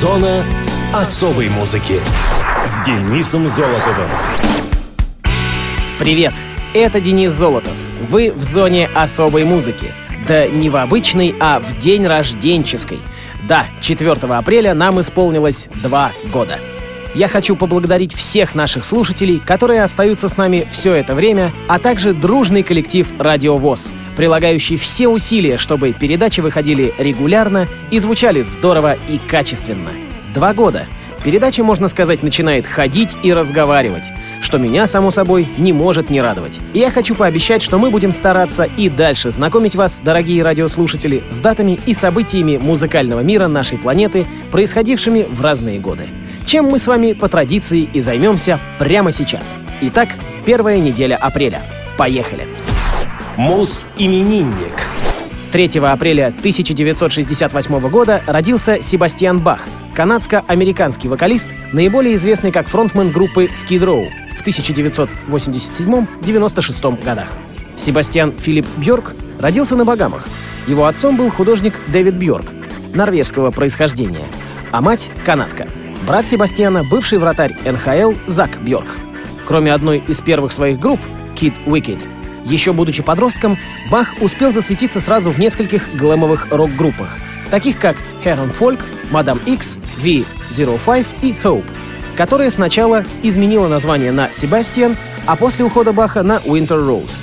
Зона особой музыки с Денисом Золотовым. Привет, это Денис Золотов. Вы в зоне особой музыки. Да не в обычной, а в день рожденческой. Да, 4 апреля нам исполнилось два года. Я хочу поблагодарить всех наших слушателей, которые остаются с нами все это время, а также дружный коллектив «Радио ВОЗ», прилагающий все усилия, чтобы передачи выходили регулярно и звучали здорово и качественно. Два года. Передача, можно сказать, начинает ходить и разговаривать, что меня, само собой, не может не радовать. Я хочу пообещать, что мы будем стараться и дальше знакомить вас, дорогие радиослушатели, с датами и событиями музыкального мира нашей планеты, происходившими в разные годы. Чем мы с вами по традиции и займемся прямо сейчас. Итак, первая неделя апреля. Поехали! Мус-именинник. 3 апреля 1968 года родился Себастьян Бах, канадско-американский вокалист, наиболее известный как фронтмен группы Skid Row в 1987-96 годах. Себастьян Филипп Бьорк родился на Багамах. Его отцом был художник Дэвид Бьорк, норвежского происхождения, а мать — канадка. Брат Себастьяна — бывший вратарь НХЛ Зак Бьорк. Кроме одной из первых своих групп, Kid Wicked, еще будучи подростком, Бах успел засветиться сразу в нескольких глэмовых рок-группах, таких как Heron Folk, Madame X, V05 и Hope, которая сначала изменила название на Себастьян, а после ухода Баха на Winter Rose.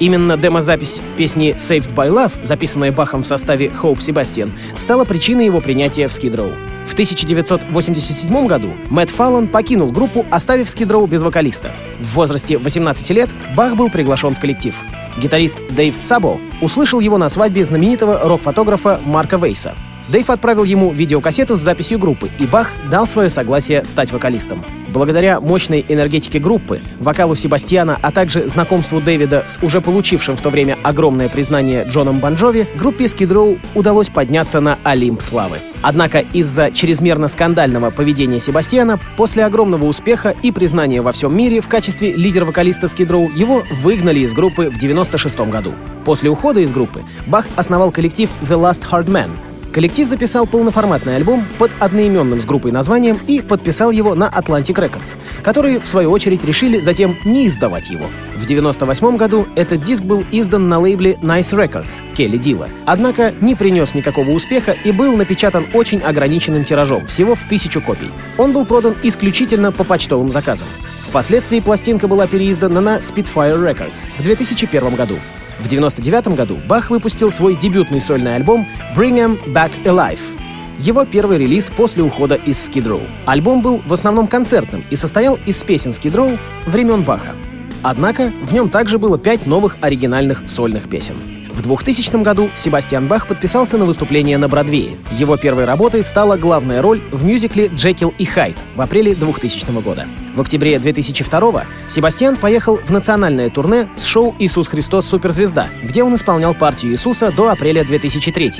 Именно демозапись песни Saved by Love, записанная Бахом в составе Hope Sebastian, стала причиной его принятия в Skid Row. В 1987 году Мэтт Фаллон покинул группу, оставив Skid Row без вокалиста. В возрасте 18 лет Бах был приглашен в коллектив. Гитарист Дэйв Сабо услышал его на свадьбе знаменитого рок-фотографа Марка Вейса. Дэйв отправил ему видеокассету с записью группы, и Бах дал свое согласие стать вокалистом. Благодаря мощной энергетике группы, вокалу Себастьяна, а также знакомству Дэвида с уже получившим в то время огромное признание Джоном Банджови, группе Skid удалось подняться на Олимп славы. Однако из-за чрезмерно скандального поведения Себастьяна, после огромного успеха и признания во всем мире в качестве лидера-вокалиста Skid его выгнали из группы в 96 году. После ухода из группы Бах основал коллектив The Last Hard Man, Коллектив записал полноформатный альбом под одноименным с группой названием и подписал его на Atlantic Records, которые, в свою очередь, решили затем не издавать его. В 1998 году этот диск был издан на лейбле Nice Records Келли Дила, однако не принес никакого успеха и был напечатан очень ограниченным тиражом, всего в тысячу копий. Он был продан исключительно по почтовым заказам. Впоследствии пластинка была переиздана на Spitfire Records в 2001 году. В 1999 году Бах выпустил свой дебютный сольный альбом «Bring Em Back Alive», его первый релиз после ухода из Skid Row. Альбом был в основном концертным и состоял из песен Skid Row времен Баха. Однако в нем также было пять новых оригинальных сольных песен. В 2000 году Себастьян Бах подписался на выступление на Бродвее. Его первой работой стала главная роль в мюзикле «Джекил и Хайд» в апреле 2000 года. В октябре 2002 Себастьян поехал в национальное турне с шоу «Иисус Христос. Суперзвезда», где он исполнял партию Иисуса до апреля 2003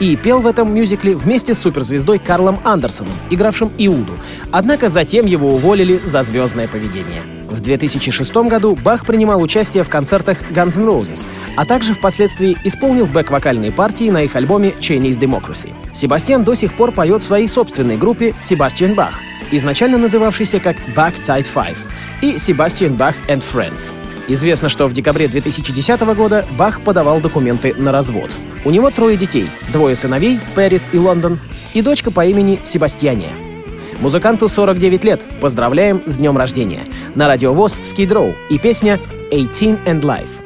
и пел в этом мюзикле вместе с суперзвездой Карлом Андерсоном, игравшим Иуду. Однако затем его уволили за звездное поведение. В 2006 году Бах принимал участие в концертах Guns N' Roses, а также впоследствии исполнил бэк-вокальные партии на их альбоме Chinese Democracy. Себастьян до сих пор поет в своей собственной группе «Себастьян Бах», изначально называвшейся как Back Tide 5, и «Себастьян Бах and Friends». Известно, что в декабре 2010 года Бах подавал документы на развод. У него трое детей, двое сыновей, Пэрис и Лондон, и дочка по имени Себастьяния. Музыканту 49 лет. Поздравляем с днем рождения. На радиовоз Skid Row и песня «18 and Life».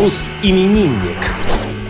Блюз-именинник.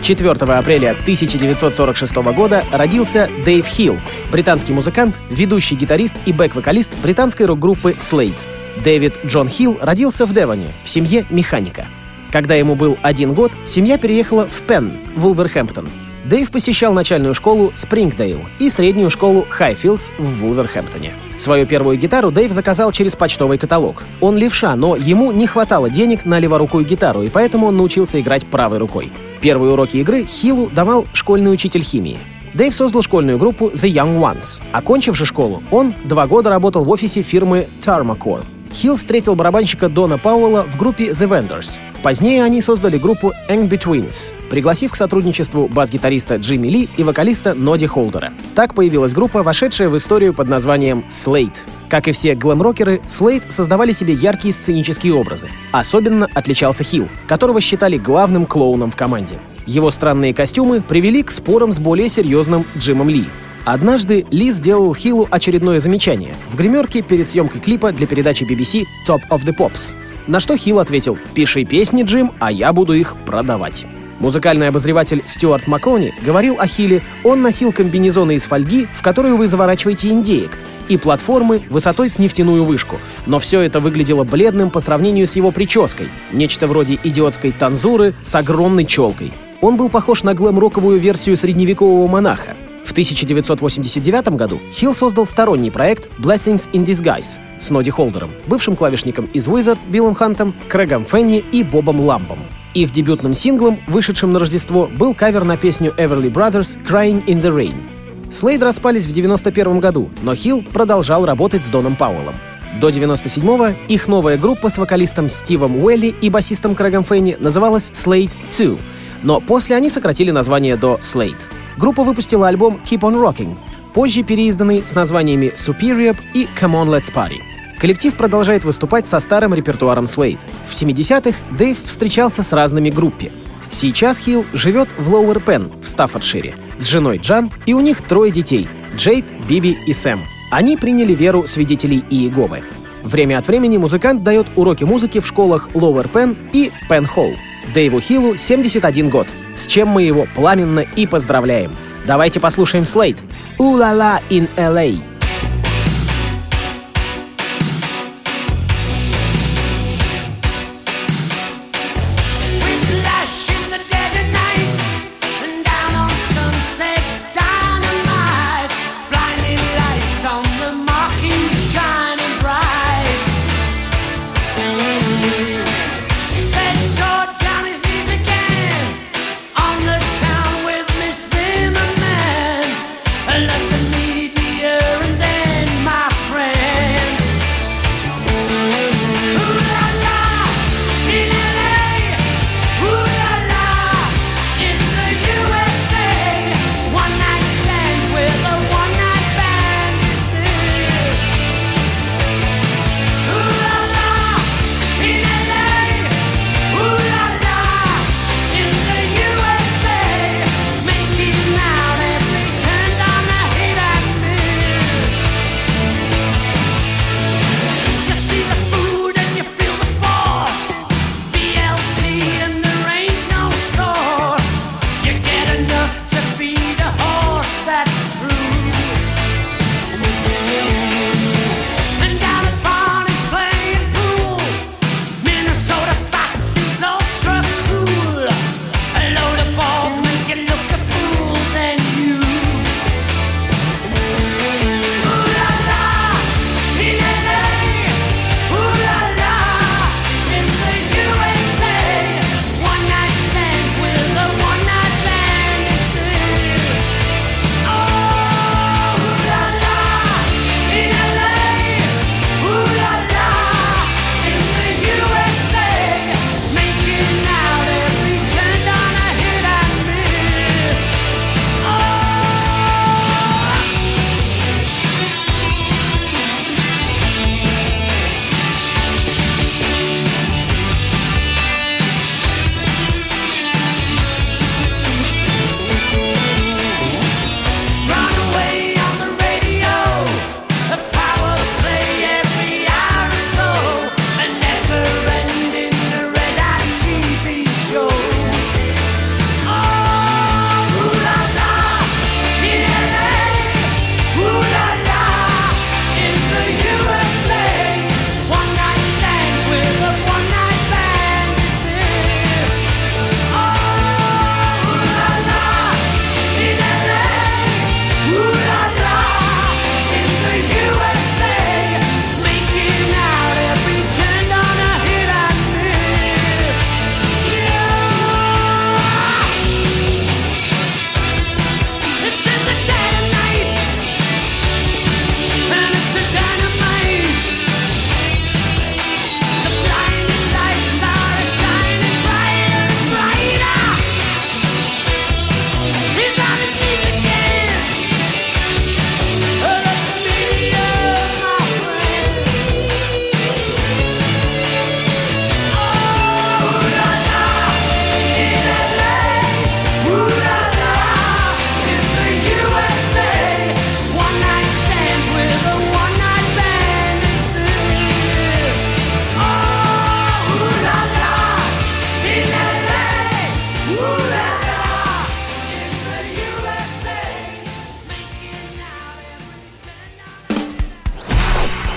4 апреля 1946 года родился Дэйв Хилл, британский музыкант, ведущий гитарист и бэк-вокалист британской рок-группы Slade. Дэвид Джон Хилл родился в Девоне, в семье механика. Когда ему был один год, семья переехала в Пенн, Вулверхэмптон. Дэйв посещал начальную школу Спрингдейл и среднюю школу Хайфилдс в Вулверхэмптоне. Свою первую гитару Дэйв заказал через почтовый каталог. Он левша, но ему не хватало денег на леворукую гитару, и поэтому он научился играть правой рукой. Первые уроки игры Хиллу давал школьный учитель химии. Дэйв создал школьную группу The Young Ones. Окончивши школу, он два года работал в офисе фирмы Tarmacore. Хилл встретил барабанщика Дона Пауэлла в группе The Vendors. Позднее они создали группу Eng Betweens, пригласив к сотрудничеству бас-гитариста Джимми Ли и вокалиста Ноди Холдера. Так появилась группа, вошедшая в историю под названием Slate. Как и все глэм-рокеры, Slate создавали себе яркие сценические образы. Особенно отличался Хилл, которого считали главным клоуном в команде. Его странные костюмы привели к спорам с более серьезным Джимом Ли. Однажды Ли сделал Хиллу очередное замечание в гримерке перед съемкой клипа для передачи BBC Top of the Pops. На что Хилл ответил «Пиши песни, Джим, а я буду их продавать». Музыкальный обозреватель Стюарт Маккони говорил о Хилле, он носил комбинезоны из фольги, в которую вы заворачиваете индеек, и платформы высотой с нефтяную вышку. Но все это выглядело бледным по сравнению с его прической. Нечто вроде идиотской танзуры с огромной челкой. Он был похож на глэм-роковую версию средневекового монаха. В 1989 году Хилл создал сторонний проект Blessings in Disguise с Ноди Холдером, бывшим клавишником из Wizard Биллом Хантом, Крэгом Фенни и Бобом Ламбом. Их дебютным синглом, вышедшим на Рождество, был кавер на песню Everly Brothers «Crying in the Rain». Слейд распались в 91 году, но Хилл продолжал работать с Доном Пауэллом. До 97-го их новая группа с вокалистом Стивом Уэлли и басистом Крэгом Фенни называлась Slate 2, но после они сократили название до Slate. Группа выпустила альбом Keep on Rocking, позже переизданный с названиями Superior и Come on Let's Party. Коллектив продолжает выступать со старым репертуаром Slade. В 70-х Дэйв встречался с разными группами. Сейчас Хилл живет в Лоуэр Пен в Стаффордшире с женой Джан, и у них трое детей — Джейд, Биби и Сэм. Они приняли веру свидетелей Иеговы. Время от времени музыкант дает уроки музыки в школах Лоуэр Пен и Пен Холл. Дэйву Хиллу 71 год, с чем мы его пламенно и поздравляем. Давайте послушаем Слейд «У-ла-ла in LA».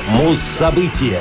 Муз-события.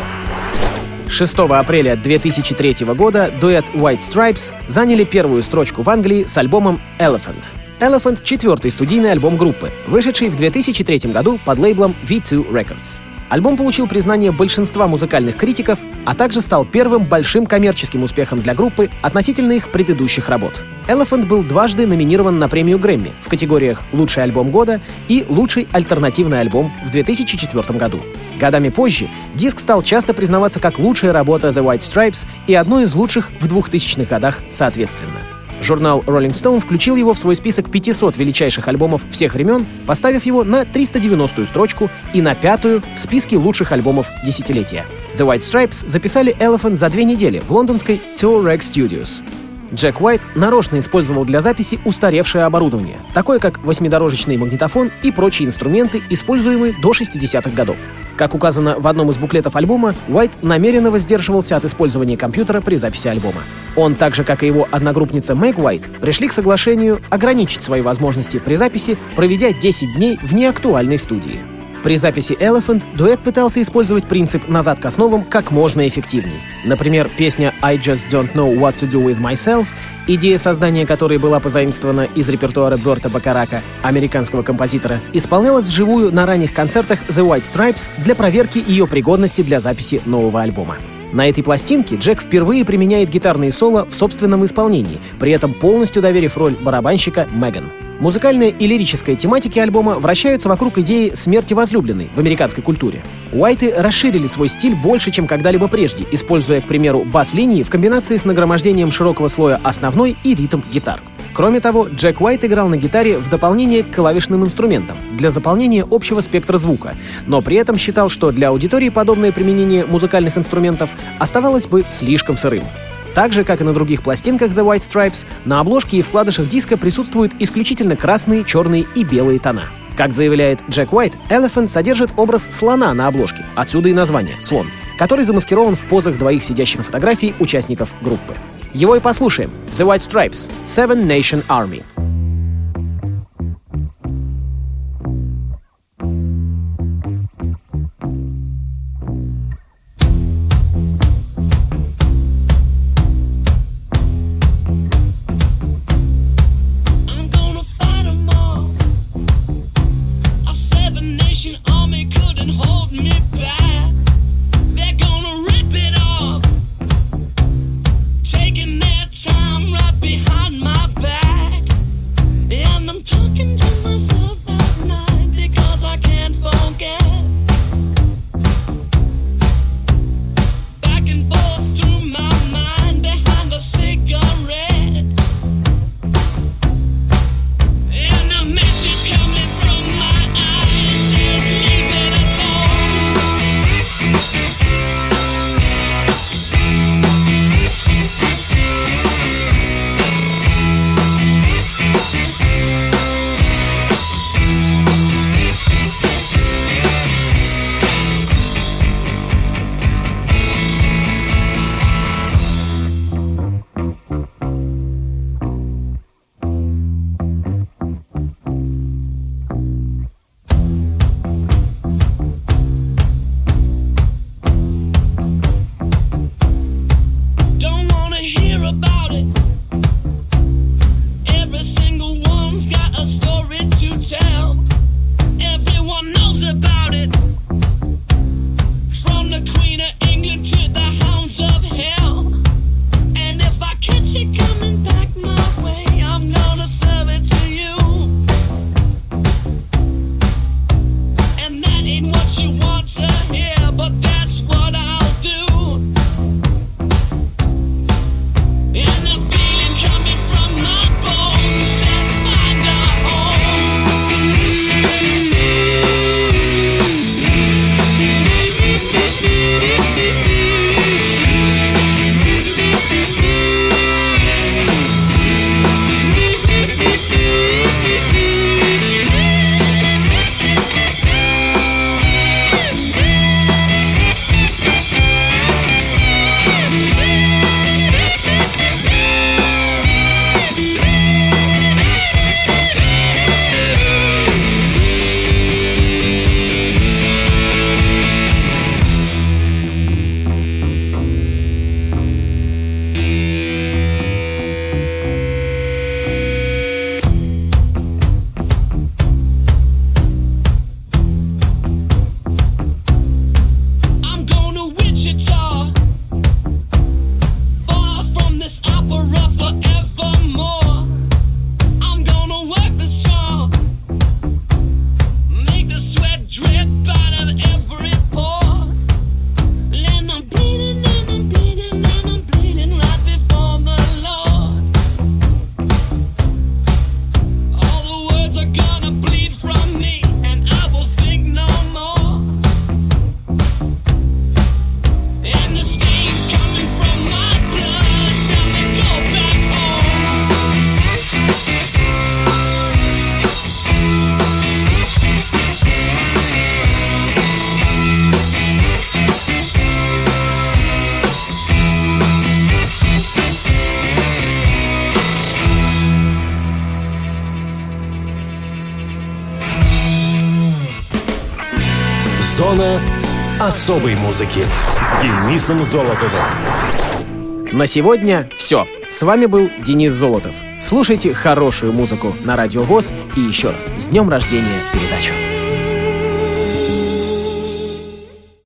6 апреля 2003 года дуэт White Stripes заняли первую строчку в Англии с альбомом Elephant. Elephant — четвертый студийный альбом группы, вышедший в 2003 году под лейблом V2 Records. Альбом получил признание большинства музыкальных критиков, а также стал первым большим коммерческим успехом для группы относительно их предыдущих работ. Elephant был дважды номинирован на премию Грэмми в категориях «Лучший альбом года» и «Лучший альтернативный альбом» в 2004 году. Годами позже диск стал часто признаваться как лучшая работа The White Stripes и одной из лучших в 2000-х годах соответственно. Журнал Rolling Stone включил его в свой список 500 величайших альбомов всех времен, поставив его на 390-ю строчку и на пятую в списке лучших альбомов десятилетия. The White Stripes записали Elephant за две недели в лондонской Tour Rec Studios. Джек Уайт нарочно использовал для записи устаревшее оборудование, такое как восьмидорожечный магнитофон и прочие инструменты, используемые до 60-х годов. Как указано в одном из буклетов альбома, Уайт намеренно воздерживался от использования компьютера при записи альбома. Он, так же как и его одногруппница Мэг Уайт, пришли к соглашению ограничить свои возможности при записи, проведя 10 дней в неактуальной студии. При записи Elephant дуэт пытался использовать принцип «назад к основам» как можно эффективней. Например, песня «I just don't know what to do with myself», идея создания которой была позаимствована из репертуара Берта Бакарака, американского композитора, исполнялась вживую на ранних концертах The White Stripes для проверки ее пригодности для записи нового альбома. На этой пластинке Джек впервые применяет гитарные соло в собственном исполнении, при этом полностью доверив роль барабанщика Меган. Музыкальная и лирическая тематики альбома вращаются вокруг идеи смерти возлюбленной в американской культуре. Уайты расширили свой стиль больше, чем когда-либо прежде, используя, к примеру, бас-линии в комбинации с нагромождением широкого слоя основной и ритм гитар. Кроме того, Джек Уайт играл на гитаре в дополнение к клавишным инструментам для заполнения общего спектра звука, но при этом считал, что для аудитории подобное применение музыкальных инструментов оставалось бы слишком сырым. Так же, как и на других пластинках The White Stripes, на обложке и вкладышах диска присутствуют исключительно красные, черные и белые тона. Как заявляет Джек Уайт, Elephant содержит образ слона на обложке, отсюда и название — слон, который замаскирован в позах двоих сидящих на фотографии участников группы. Его и послушаем. The White Stripes — Seven Nation Army. Особой музыки с Денисом Золотовым. На сегодня все. С вами был Денис Золотов. Слушайте хорошую музыку на Радио ВОЗ и еще раз с днем рождения передачу.